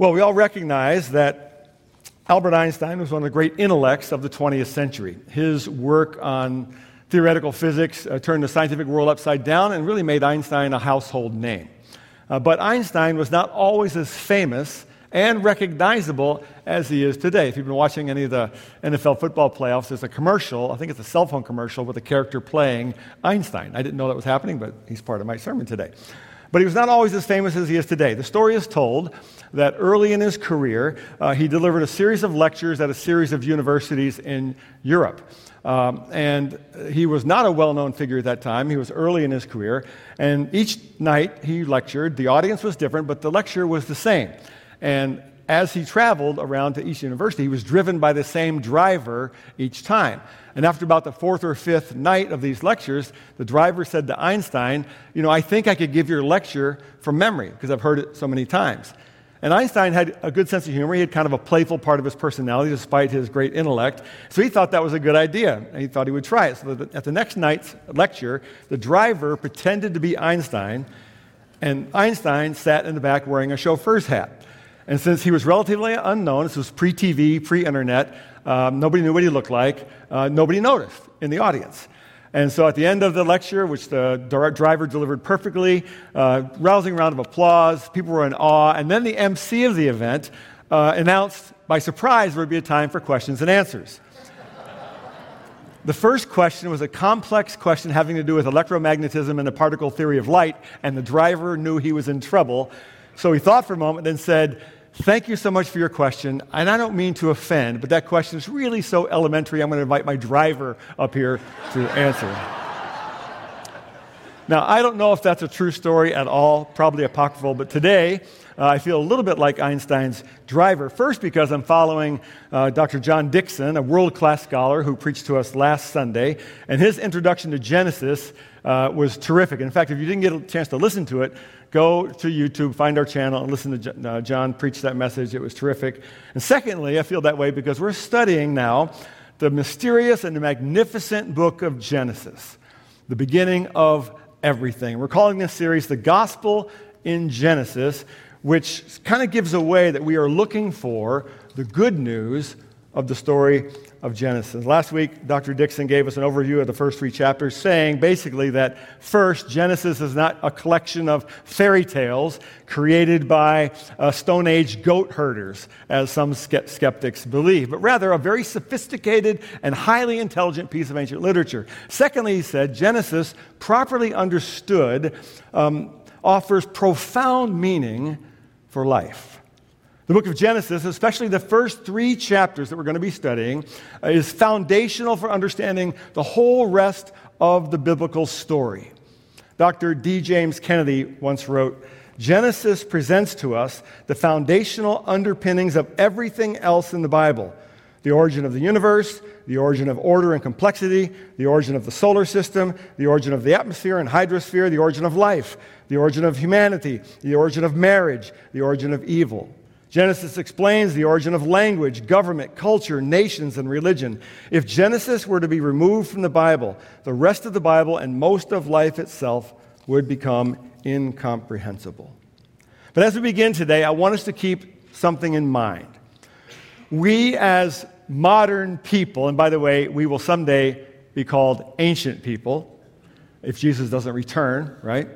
Well, we all recognize that Albert Einstein was one of the great intellects of the 20th century. His work on theoretical physics uh, turned the scientific world upside down and really made Einstein a household name. Uh, but Einstein was not always as famous and recognizable as he is today. If you've been watching any of the NFL football playoffs, there's a commercial, I think it's a cell phone commercial, with a character playing Einstein. I didn't know that was happening, but he's part of my sermon today. But he was not always as famous as he is today. The story is told that early in his career, uh, he delivered a series of lectures at a series of universities in Europe. Um, and he was not a well known figure at that time. He was early in his career. And each night he lectured. The audience was different, but the lecture was the same. And as he traveled around to each university, he was driven by the same driver each time. And after about the fourth or fifth night of these lectures, the driver said to Einstein, You know, I think I could give your lecture from memory because I've heard it so many times. And Einstein had a good sense of humor. He had kind of a playful part of his personality despite his great intellect. So he thought that was a good idea. And he thought he would try it. So at the next night's lecture, the driver pretended to be Einstein, and Einstein sat in the back wearing a chauffeur's hat. And since he was relatively unknown, this was pre TV, pre internet, um, nobody knew what he looked like, uh, nobody noticed in the audience. And so at the end of the lecture, which the driver delivered perfectly, uh, rousing round of applause, people were in awe, and then the MC of the event uh, announced by surprise there would be a time for questions and answers. The first question was a complex question having to do with electromagnetism and the particle theory of light, and the driver knew he was in trouble. So he thought for a moment, then said, Thank you so much for your question. And I don't mean to offend, but that question is really so elementary, I'm going to invite my driver up here to answer. now, I don't know if that's a true story at all, probably apocryphal, but today uh, I feel a little bit like Einstein's driver. First, because I'm following uh, Dr. John Dixon, a world class scholar who preached to us last Sunday, and his introduction to Genesis uh, was terrific. In fact, if you didn't get a chance to listen to it, go to YouTube, find our channel, and listen to uh, John preach that message. It was terrific. And secondly, I feel that way because we're studying now the mysterious and the magnificent book of Genesis, the beginning of everything. We're calling this series The Gospel in Genesis, which kind of gives away that we are looking for the good news of the story of Genesis. Last week, Dr. Dixon gave us an overview of the first three chapters, saying basically that first, Genesis is not a collection of fairy tales created by uh, Stone Age goat herders, as some skeptics believe, but rather a very sophisticated and highly intelligent piece of ancient literature. Secondly, he said, Genesis, properly understood, um, offers profound meaning for life. The book of Genesis, especially the first three chapters that we're going to be studying, uh, is foundational for understanding the whole rest of the biblical story. Dr. D. James Kennedy once wrote Genesis presents to us the foundational underpinnings of everything else in the Bible the origin of the universe, the origin of order and complexity, the origin of the solar system, the origin of the atmosphere and hydrosphere, the origin of life, the origin of humanity, the origin of marriage, the origin of evil. Genesis explains the origin of language, government, culture, nations, and religion. If Genesis were to be removed from the Bible, the rest of the Bible and most of life itself would become incomprehensible. But as we begin today, I want us to keep something in mind. We, as modern people, and by the way, we will someday be called ancient people if Jesus doesn't return, right?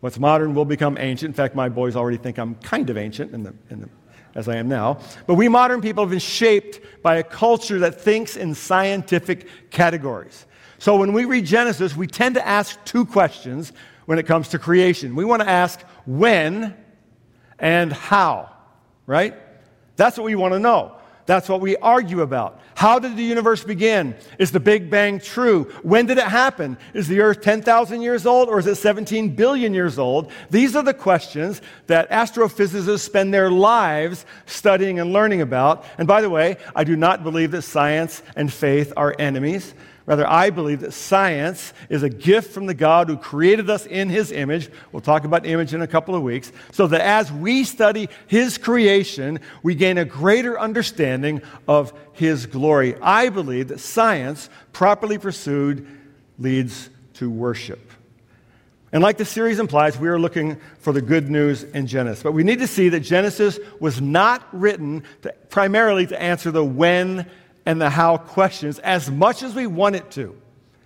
What's modern will become ancient. In fact, my boys already think I'm kind of ancient in the, in the, as I am now. But we modern people have been shaped by a culture that thinks in scientific categories. So when we read Genesis, we tend to ask two questions when it comes to creation. We want to ask when and how, right? That's what we want to know. That's what we argue about. How did the universe begin? Is the Big Bang true? When did it happen? Is the Earth 10,000 years old or is it 17 billion years old? These are the questions that astrophysicists spend their lives studying and learning about. And by the way, I do not believe that science and faith are enemies. Rather, I believe that science is a gift from the God who created us in his image. We'll talk about image in a couple of weeks. So that as we study his creation, we gain a greater understanding of his glory. I believe that science, properly pursued, leads to worship. And like the series implies, we are looking for the good news in Genesis. But we need to see that Genesis was not written to, primarily to answer the when and the how questions as much as we want it to.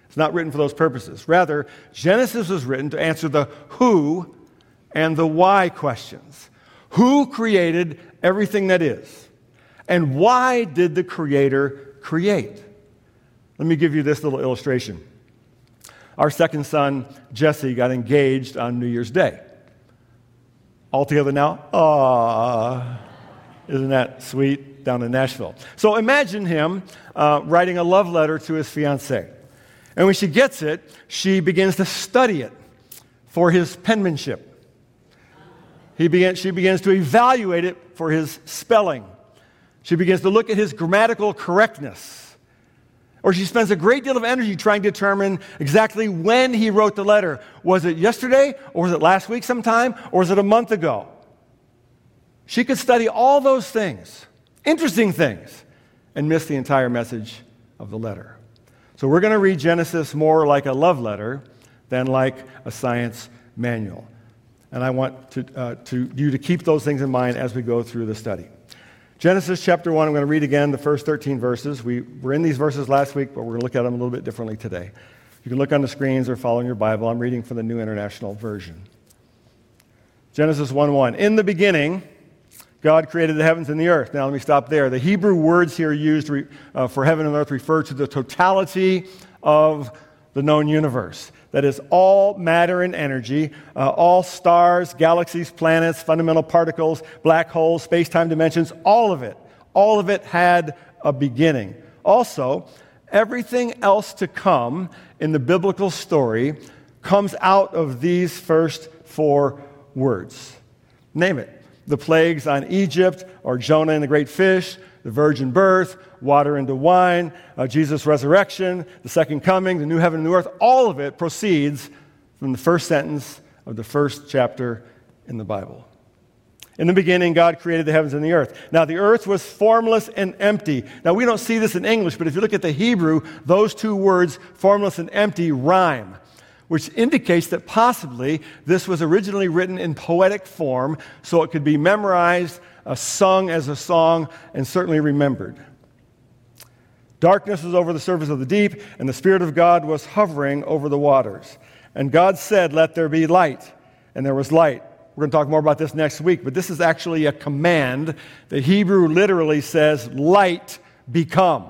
It's not written for those purposes. Rather, Genesis was written to answer the who and the why questions. Who created everything that is? And why did the Creator create? Let me give you this little illustration. Our second son, Jesse, got engaged on New Year's Day. All together now? Ah, isn't that sweet down in Nashville? So imagine him uh, writing a love letter to his fiancee. And when she gets it, she begins to study it for his penmanship. He began, she begins to evaluate it for his spelling. She begins to look at his grammatical correctness. Or she spends a great deal of energy trying to determine exactly when he wrote the letter. Was it yesterday, or was it last week sometime, or was it a month ago? She could study all those things, interesting things, and miss the entire message of the letter. So we're going to read Genesis more like a love letter than like a science manual. And I want to, uh, to, you to keep those things in mind as we go through the study. Genesis chapter 1, I'm going to read again the first 13 verses. We were in these verses last week, but we're going to look at them a little bit differently today. You can look on the screens or follow in your Bible. I'm reading from the New International Version. Genesis 1 1. In the beginning, God created the heavens and the earth. Now, let me stop there. The Hebrew words here used re, uh, for heaven and earth refer to the totality of the known universe. That is, all matter and energy, uh, all stars, galaxies, planets, fundamental particles, black holes, space time dimensions, all of it. All of it had a beginning. Also, everything else to come in the biblical story comes out of these first four words. Name it the plagues on Egypt, or Jonah and the great fish, the virgin birth, water into wine, uh, Jesus' resurrection, the second coming, the new heaven and new earth, all of it proceeds from the first sentence of the first chapter in the Bible. In the beginning, God created the heavens and the earth. Now, the earth was formless and empty. Now, we don't see this in English, but if you look at the Hebrew, those two words, formless and empty, rhyme, which indicates that possibly this was originally written in poetic form so it could be memorized, uh, sung as a song, and certainly remembered. Darkness was over the surface of the deep, and the Spirit of God was hovering over the waters. And God said, Let there be light. And there was light. We're going to talk more about this next week, but this is actually a command. The Hebrew literally says, Light become.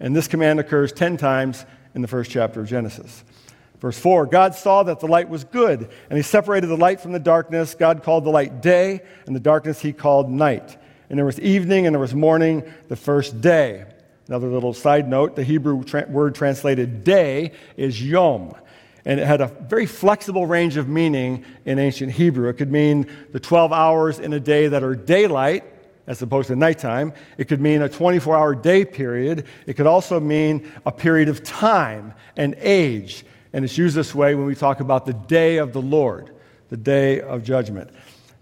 And this command occurs 10 times in the first chapter of Genesis. Verse 4 God saw that the light was good, and he separated the light from the darkness. God called the light day, and the darkness he called night. And there was evening and there was morning the first day. Another little side note the Hebrew tra- word translated day is yom. And it had a very flexible range of meaning in ancient Hebrew. It could mean the 12 hours in a day that are daylight, as opposed to nighttime. It could mean a 24 hour day period. It could also mean a period of time and age. And it's used this way when we talk about the day of the Lord, the day of judgment.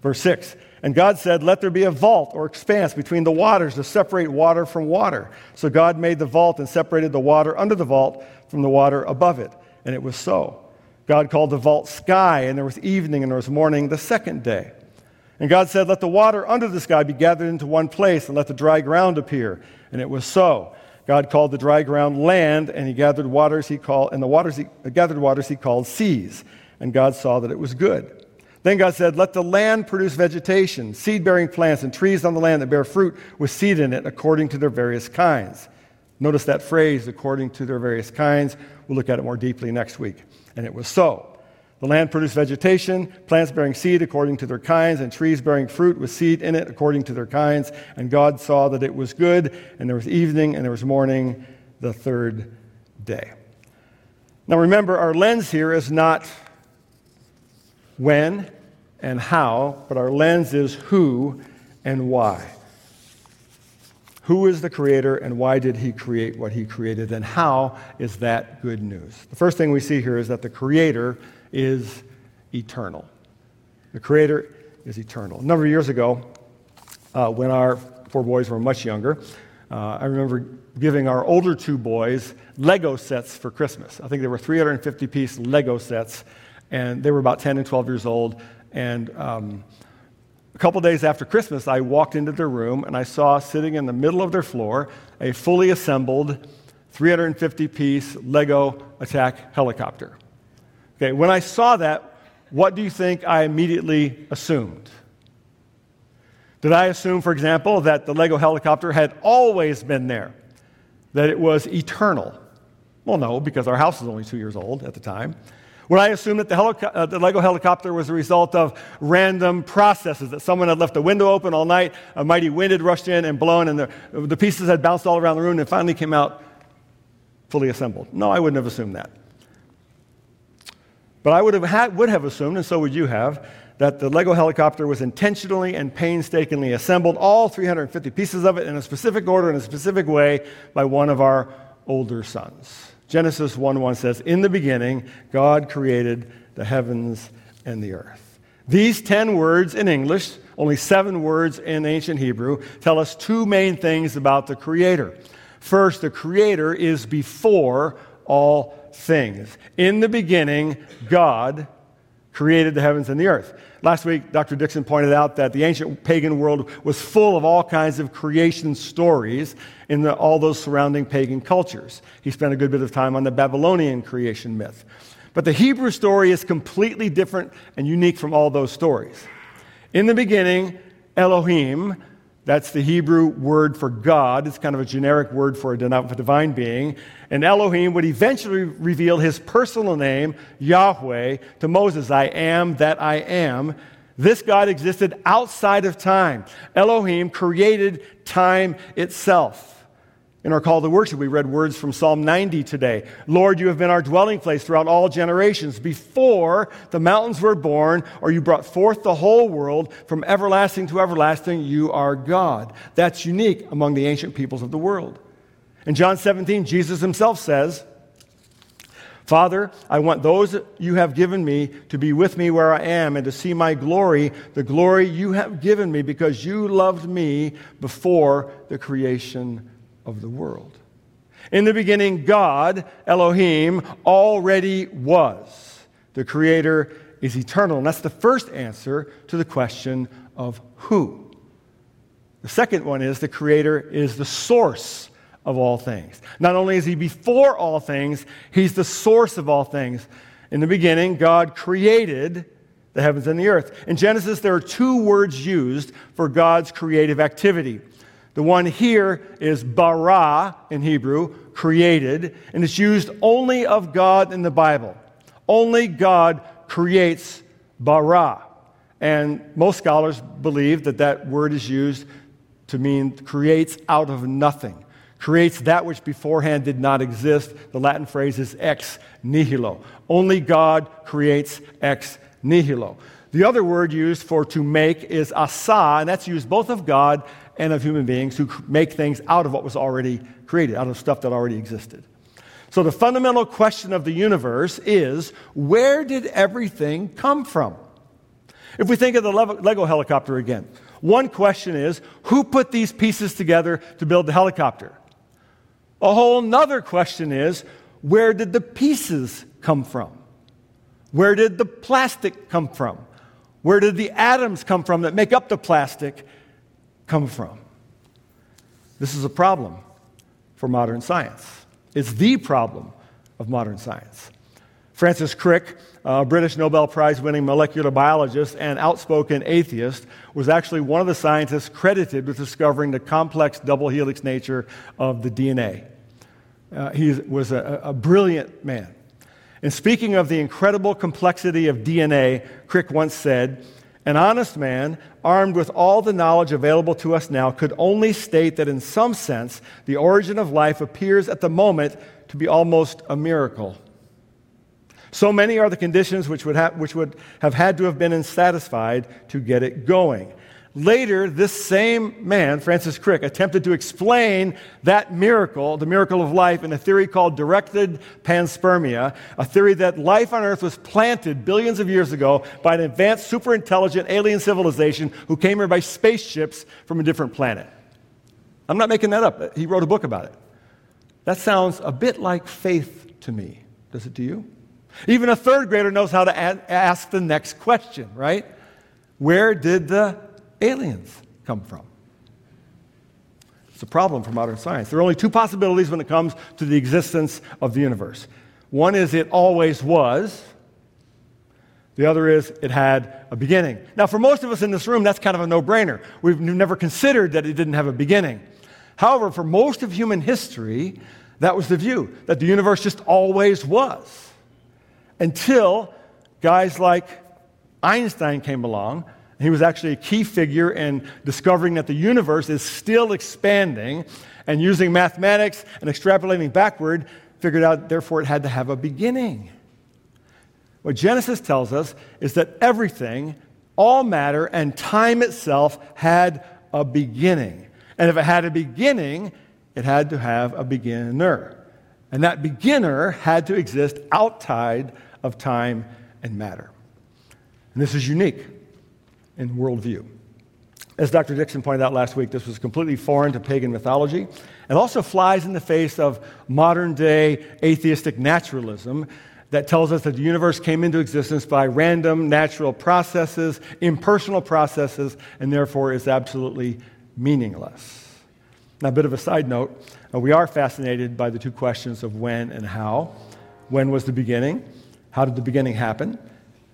Verse 6 and God said, Let there be a vault or expanse between the waters to separate water from water. So God made the vault and separated the water under the vault from the water above it. And it was so. God called the vault sky, and there was evening and there was morning the second day. And God said, Let the water under the sky be gathered into one place, and let the dry ground appear. And it was so. God called the dry ground land, and he gathered waters he called, and the waters he, gathered waters he called seas. And God saw that it was good. Then God said, Let the land produce vegetation, seed bearing plants, and trees on the land that bear fruit with seed in it according to their various kinds. Notice that phrase, according to their various kinds. We'll look at it more deeply next week. And it was so. The land produced vegetation, plants bearing seed according to their kinds, and trees bearing fruit with seed in it according to their kinds. And God saw that it was good, and there was evening, and there was morning, the third day. Now remember, our lens here is not when and how, but our lens is who and why. Who is the creator and why did he create what he created? And how is that good news? The first thing we see here is that the creator is eternal. The creator is eternal. A number of years ago, uh, when our four boys were much younger, uh, I remember giving our older two boys Lego sets for Christmas. I think there were 350 piece Lego sets And they were about 10 and 12 years old. And um, a couple days after Christmas, I walked into their room and I saw sitting in the middle of their floor a fully assembled 350 piece Lego attack helicopter. Okay, when I saw that, what do you think I immediately assumed? Did I assume, for example, that the Lego helicopter had always been there? That it was eternal? Well, no, because our house was only two years old at the time. Would I assume that the, helico- uh, the, Lego helicopter was a result of random processes, that someone had left the window open all night, a mighty wind had rushed in and blown, and the, the pieces had bounced all around the room and finally came out fully assembled? No, I wouldn't have assumed that. But I would have, had, would have assumed, and so would you have, that the Lego helicopter was intentionally and painstakingly assembled, all 350 pieces of it in a specific order, in a specific way, by one of our older sons. Genesis 1 1 says, In the beginning, God created the heavens and the earth. These 10 words in English, only seven words in ancient Hebrew, tell us two main things about the Creator. First, the Creator is before all things. In the beginning, God created the heavens and the earth. Last week, Dr. Dixon pointed out that the ancient pagan world was full of all kinds of creation stories in the, all those surrounding pagan cultures. He spent a good bit of time on the Babylonian creation myth. But the Hebrew story is completely different and unique from all those stories. In the beginning, Elohim, that's the Hebrew word for God. It's kind of a generic word for a divine being. And Elohim would eventually reveal his personal name, Yahweh, to Moses I am that I am. This God existed outside of time. Elohim created time itself. In our call to worship, we read words from Psalm 90 today. Lord, you have been our dwelling place throughout all generations. Before the mountains were born, or you brought forth the whole world, from everlasting to everlasting, you are God. That's unique among the ancient peoples of the world. In John 17, Jesus himself says, Father, I want those you have given me to be with me where I am and to see my glory, the glory you have given me because you loved me before the creation of the world. In the beginning, God, Elohim, already was. The Creator is eternal. And that's the first answer to the question of who. The second one is the Creator is the source of all things. Not only is He before all things, He's the source of all things. In the beginning, God created the heavens and the earth. In Genesis, there are two words used for God's creative activity. The one here is bara in Hebrew, created, and it's used only of God in the Bible. Only God creates bara. And most scholars believe that that word is used to mean creates out of nothing, creates that which beforehand did not exist. The Latin phrase is ex nihilo. Only God creates ex nihilo. The other word used for to make is asa, and that's used both of God and of human beings who make things out of what was already created, out of stuff that already existed. So the fundamental question of the universe is where did everything come from? If we think of the Lego helicopter again, one question is who put these pieces together to build the helicopter? A whole nother question is where did the pieces come from? Where did the plastic come from? Where did the atoms come from that make up the plastic come from? This is a problem for modern science. It's the problem of modern science. Francis Crick, a British Nobel Prize winning molecular biologist and outspoken atheist, was actually one of the scientists credited with discovering the complex double helix nature of the DNA. Uh, he was a, a brilliant man. And speaking of the incredible complexity of DNA, Crick once said, An honest man, armed with all the knowledge available to us now, could only state that in some sense, the origin of life appears at the moment to be almost a miracle. So many are the conditions which would, ha- which would have had to have been satisfied to get it going. Later, this same man, Francis Crick, attempted to explain that miracle, the miracle of life, in a theory called directed panspermia, a theory that life on Earth was planted billions of years ago by an advanced, super intelligent alien civilization who came here by spaceships from a different planet. I'm not making that up. He wrote a book about it. That sounds a bit like faith to me. Does it to you? Even a third grader knows how to ask the next question, right? Where did the aliens come from? It's a problem for modern science. There are only two possibilities when it comes to the existence of the universe. One is it always was, the other is it had a beginning. Now, for most of us in this room, that's kind of a no brainer. We've never considered that it didn't have a beginning. However, for most of human history, that was the view that the universe just always was. Until guys like Einstein came along. He was actually a key figure in discovering that the universe is still expanding and using mathematics and extrapolating backward, figured out, therefore, it had to have a beginning. What Genesis tells us is that everything, all matter, and time itself had a beginning. And if it had a beginning, it had to have a beginner. And that beginner had to exist outside of time and matter. And this is unique in worldview. As Dr. Dixon pointed out last week, this was completely foreign to pagan mythology. It also flies in the face of modern day atheistic naturalism that tells us that the universe came into existence by random natural processes, impersonal processes, and therefore is absolutely meaningless. Now, a bit of a side note uh, we are fascinated by the two questions of when and how. When was the beginning? How did the beginning happen?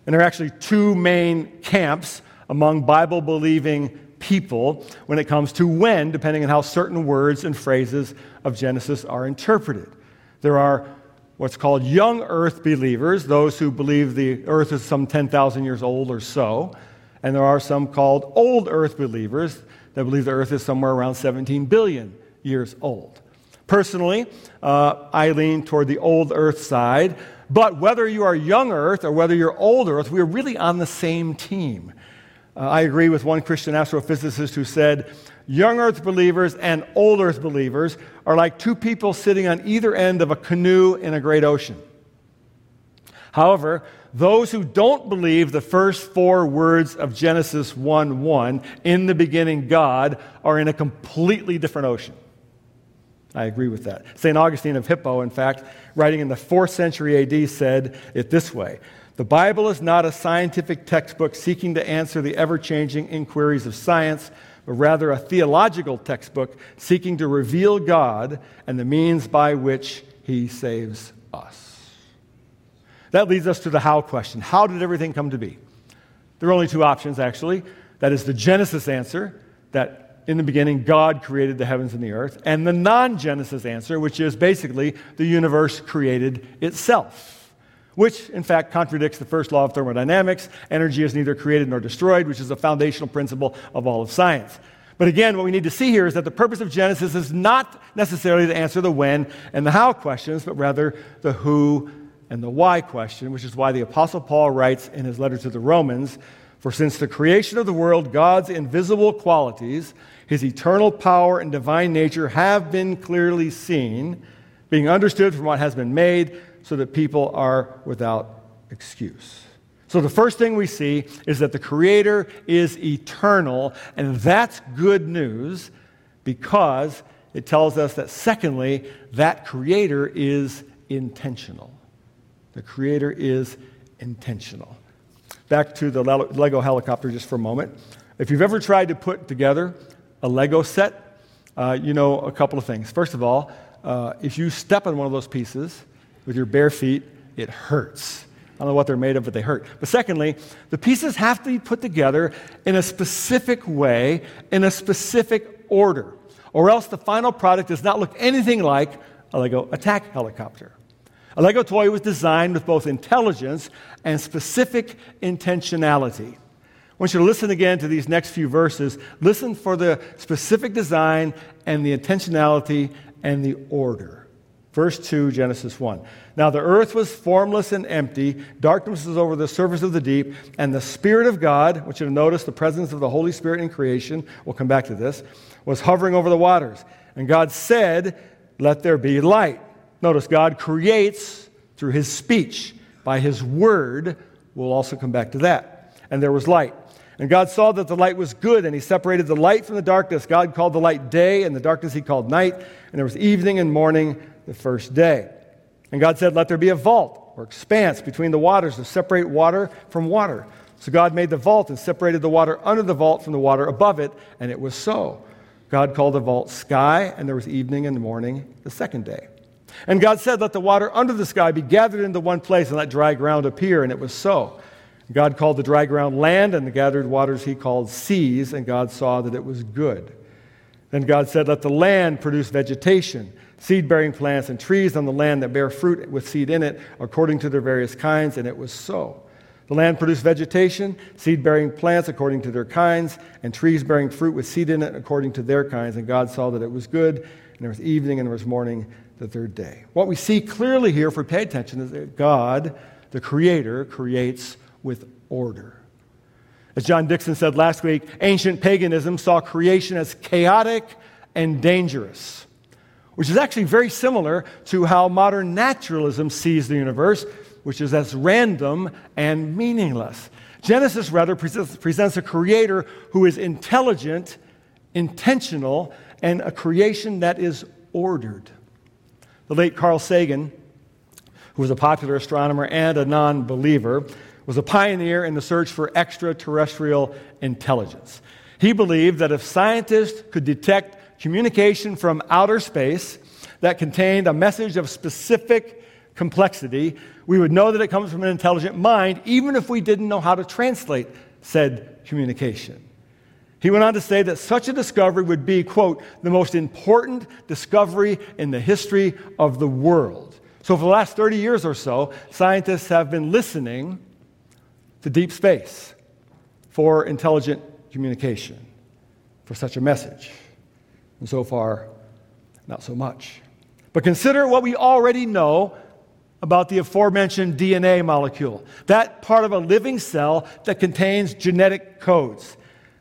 And there are actually two main camps among Bible believing people when it comes to when, depending on how certain words and phrases of Genesis are interpreted. There are what's called young earth believers, those who believe the earth is some 10,000 years old or so. And there are some called old earth believers that believe the earth is somewhere around 17 billion years old. Personally, uh, I lean toward the old earth side, but whether you are young earth or whether you're old earth, we're really on the same team. Uh, I agree with one Christian astrophysicist who said, Young earth believers and old earth believers are like two people sitting on either end of a canoe in a great ocean. However, those who don't believe the first four words of Genesis 1 1, in the beginning God, are in a completely different ocean. I agree with that. St. Augustine of Hippo, in fact, writing in the fourth century AD, said it this way The Bible is not a scientific textbook seeking to answer the ever changing inquiries of science but rather a theological textbook seeking to reveal God and the means by which he saves us. That leads us to the how question How did everything come to be? There are only two options, actually. That is the Genesis answer, that in the beginning God created the heavens and the earth, and the non Genesis answer, which is basically the universe created itself which in fact contradicts the first law of thermodynamics. Energy is neither created nor destroyed, which is a foundational principle of all of science. But again, what we need to see here is that the purpose of Genesis is not necessarily to answer the when and the how questions, but rather the who and the why question, which is why the Apostle Paul writes in his letter to the Romans For since the creation of the world, God's invisible qualities, his eternal power and divine nature, have been clearly seen, being understood from what has been made so that people are without excuse. So, the first thing we see is that the Creator is eternal, and that's good news because it tells us that, secondly, that Creator is intentional. The Creator is intentional. Back to the Lego helicopter just for a moment. If you've ever tried to put together a Lego set, uh, you know a couple of things. First of all, uh, if you step on one of those pieces, with your bare feet, it hurts. I don't know what they're made of, but they hurt. But secondly, the pieces have to be put together in a specific way, in a specific order, or else the final product does not look anything like a Lego attack helicopter. A Lego toy was designed with both intelligence and specific intentionality. I want you to listen again to these next few verses. Listen for the specific design and the intentionality and the order. Verse 2, Genesis 1. Now the earth was formless and empty, darkness was over the surface of the deep, and the Spirit of God, which you'll notice the presence of the Holy Spirit in creation, we'll come back to this, was hovering over the waters. And God said, Let there be light. Notice God creates through his speech, by his word. We'll also come back to that. And there was light. And God saw that the light was good, and he separated the light from the darkness. God called the light day, and the darkness he called night. And there was evening and morning the first day. And God said, Let there be a vault or expanse between the waters to separate water from water. So God made the vault and separated the water under the vault from the water above it, and it was so. God called the vault sky, and there was evening and morning the second day. And God said, Let the water under the sky be gathered into one place, and let dry ground appear, and it was so. God called the dry ground land, and the gathered waters he called seas, and God saw that it was good. Then God said, Let the land produce vegetation, seed bearing plants, and trees on the land that bear fruit with seed in it, according to their various kinds, and it was so. The land produced vegetation, seed bearing plants according to their kinds, and trees bearing fruit with seed in it according to their kinds. And God saw that it was good, and there was evening and there was morning the third day. What we see clearly here, if we pay attention, is that God, the Creator, creates with order. As John Dixon said last week, ancient paganism saw creation as chaotic and dangerous, which is actually very similar to how modern naturalism sees the universe, which is as random and meaningless. Genesis, rather, presents a creator who is intelligent, intentional, and a creation that is ordered. The late Carl Sagan, who was a popular astronomer and a non believer, was a pioneer in the search for extraterrestrial intelligence. He believed that if scientists could detect communication from outer space that contained a message of specific complexity, we would know that it comes from an intelligent mind, even if we didn't know how to translate said communication. He went on to say that such a discovery would be, quote, the most important discovery in the history of the world. So, for the last 30 years or so, scientists have been listening to deep space for intelligent communication, for such a message. And so far, not so much. But consider what we already know about the aforementioned DNA molecule, that part of a living cell that contains genetic codes.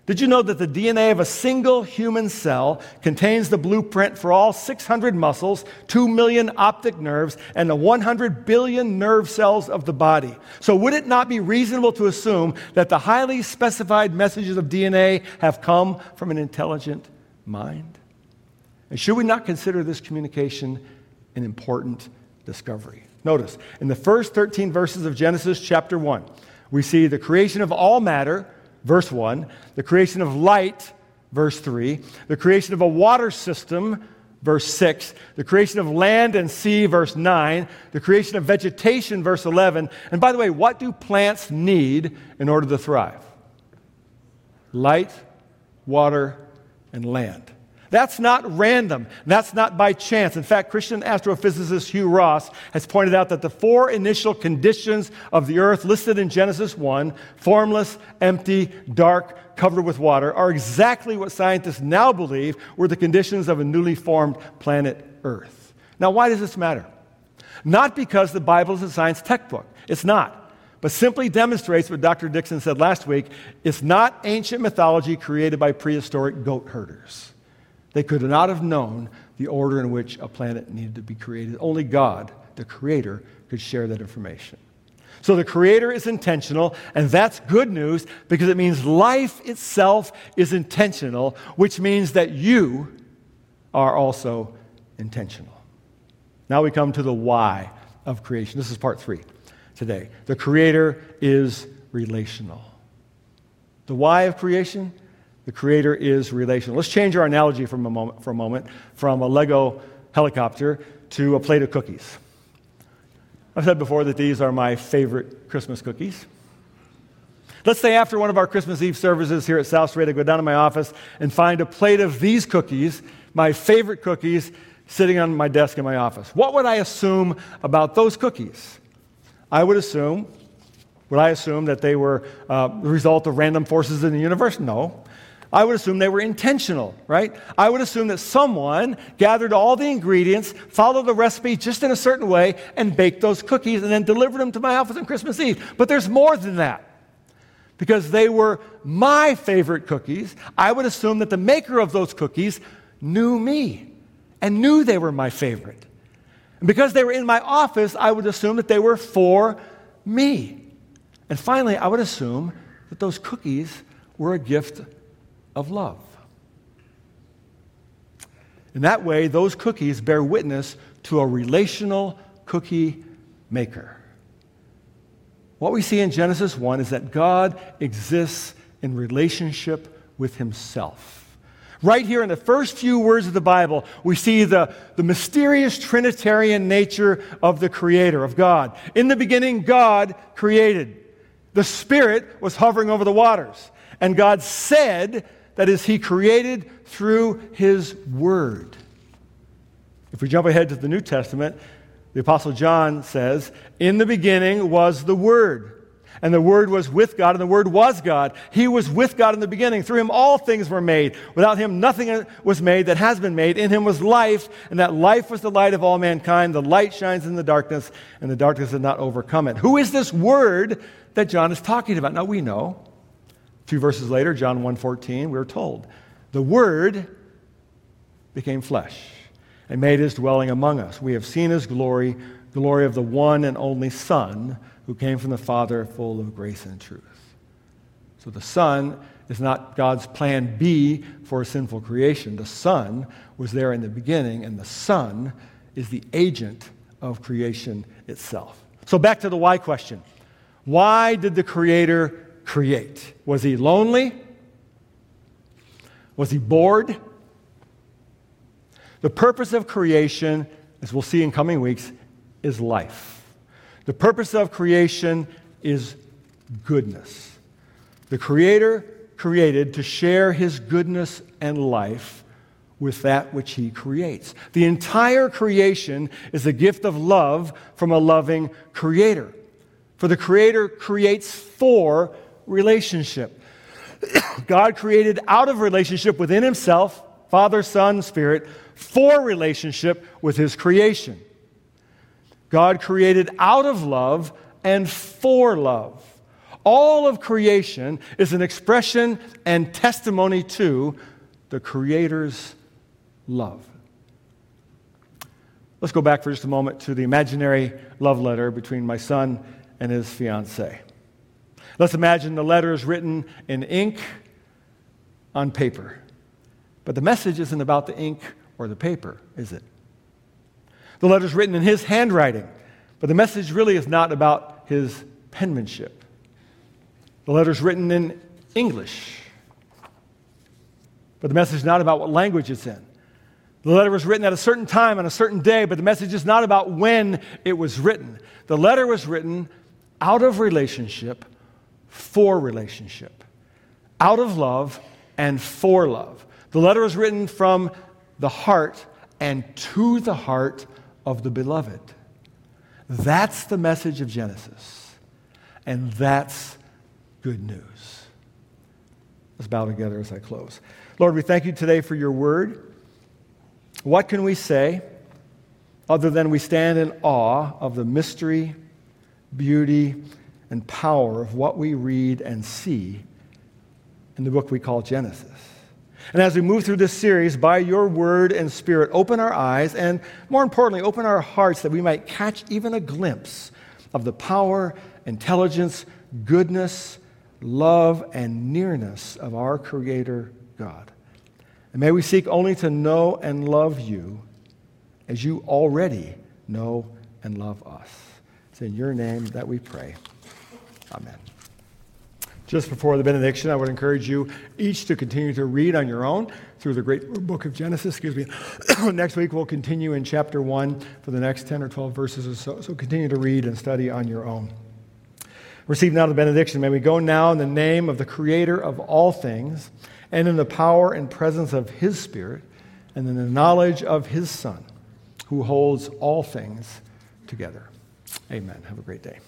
Did you know that the DNA of a single human cell contains the blueprint for all 600 muscles, 2 million optic nerves, and the 100 billion nerve cells of the body? So, would it not be reasonable to assume that the highly specified messages of DNA have come from an intelligent mind? And should we not consider this communication an important discovery? Notice, in the first 13 verses of Genesis chapter 1, we see the creation of all matter verse 1, the creation of light, verse 3, the creation of a water system, verse 6, the creation of land and sea, verse 9, the creation of vegetation, verse 11. And by the way, what do plants need in order to thrive? Light, water, and land. That's not random. That's not by chance. In fact, Christian astrophysicist Hugh Ross has pointed out that the four initial conditions of the earth listed in Genesis 1 formless, empty, dark, covered with water are exactly what scientists now believe were the conditions of a newly formed planet Earth. Now, why does this matter? Not because the Bible is a science textbook. It's not. But simply demonstrates what Dr. Dixon said last week it's not ancient mythology created by prehistoric goat herders. They could not have known the order in which a planet needed to be created. Only God, the Creator, could share that information. So the Creator is intentional, and that's good news because it means life itself is intentional, which means that you are also intentional. Now we come to the why of creation. This is part three today. The Creator is relational. The why of creation? The Creator is relational. Let's change our analogy from a moment, for a moment from a Lego helicopter to a plate of cookies. I've said before that these are my favorite Christmas cookies. Let's say after one of our Christmas Eve services here at South Street, I go down to my office and find a plate of these cookies, my favorite cookies, sitting on my desk in my office. What would I assume about those cookies? I would assume, would I assume that they were uh, the result of random forces in the universe? No. I would assume they were intentional, right? I would assume that someone gathered all the ingredients, followed the recipe just in a certain way, and baked those cookies and then delivered them to my office on Christmas Eve. But there's more than that. Because they were my favorite cookies, I would assume that the maker of those cookies knew me and knew they were my favorite. And because they were in my office, I would assume that they were for me. And finally, I would assume that those cookies were a gift of love. In that way, those cookies bear witness to a relational cookie maker. what we see in Genesis 1 is that God exists in relationship with himself. Right here in the first few words of the Bible, we see the, the mysterious Trinitarian nature of the Creator, of God. In the beginning, God created. The Spirit was hovering over the waters. And God said, that is, He created through His Word. If we jump ahead to the New Testament, the Apostle John says, In the beginning was the Word. And the Word was with God, and the Word was God. He was with God in the beginning. Through Him, all things were made. Without Him, nothing was made that has been made. In Him was life, and that life was the light of all mankind. The light shines in the darkness, and the darkness did not overcome it. Who is this Word that John is talking about? Now we know. Few verses later, John 1.14, we're told, the Word became flesh and made his dwelling among us. We have seen his glory, glory of the one and only Son who came from the Father, full of grace and truth. So the Son is not God's plan B for a sinful creation. The Son was there in the beginning, and the Son is the agent of creation itself. So back to the why question. Why did the Creator create? Was he lonely? Was he bored? The purpose of creation, as we'll see in coming weeks, is life. The purpose of creation is goodness. The Creator created to share His goodness and life with that which He creates. The entire creation is a gift of love from a loving Creator. For the Creator creates for relationship. God created out of relationship within Himself, Father, Son, Spirit, for relationship with his creation. God created out of love and for love. All of creation is an expression and testimony to the Creator's love. Let's go back for just a moment to the imaginary love letter between my son and his fiancee. Let's imagine the letter is written in ink on paper. But the message isn't about the ink or the paper, is it? The letter's written in his handwriting, but the message really is not about his penmanship. The letter's written in English, but the message is not about what language it's in. The letter was written at a certain time on a certain day, but the message is not about when it was written. The letter was written out of relationship for relationship, out of love and for love. The letter was written from the heart and to the heart of the beloved. That's the message of Genesis. And that's good news. Let's bow together as I close. Lord, we thank you today for your word. What can we say other than we stand in awe of the mystery, beauty, and power of what we read and see in the book we call Genesis? And as we move through this series, by your word and spirit, open our eyes and, more importantly, open our hearts that we might catch even a glimpse of the power, intelligence, goodness, love, and nearness of our Creator God. And may we seek only to know and love you as you already know and love us. It's in your name that we pray. Amen. Just before the benediction, I would encourage you each to continue to read on your own through the great book of Genesis. Excuse me. next week, we'll continue in chapter 1 for the next 10 or 12 verses or so. So continue to read and study on your own. Receive now the benediction. May we go now in the name of the Creator of all things, and in the power and presence of His Spirit, and in the knowledge of His Son, who holds all things together. Amen. Have a great day.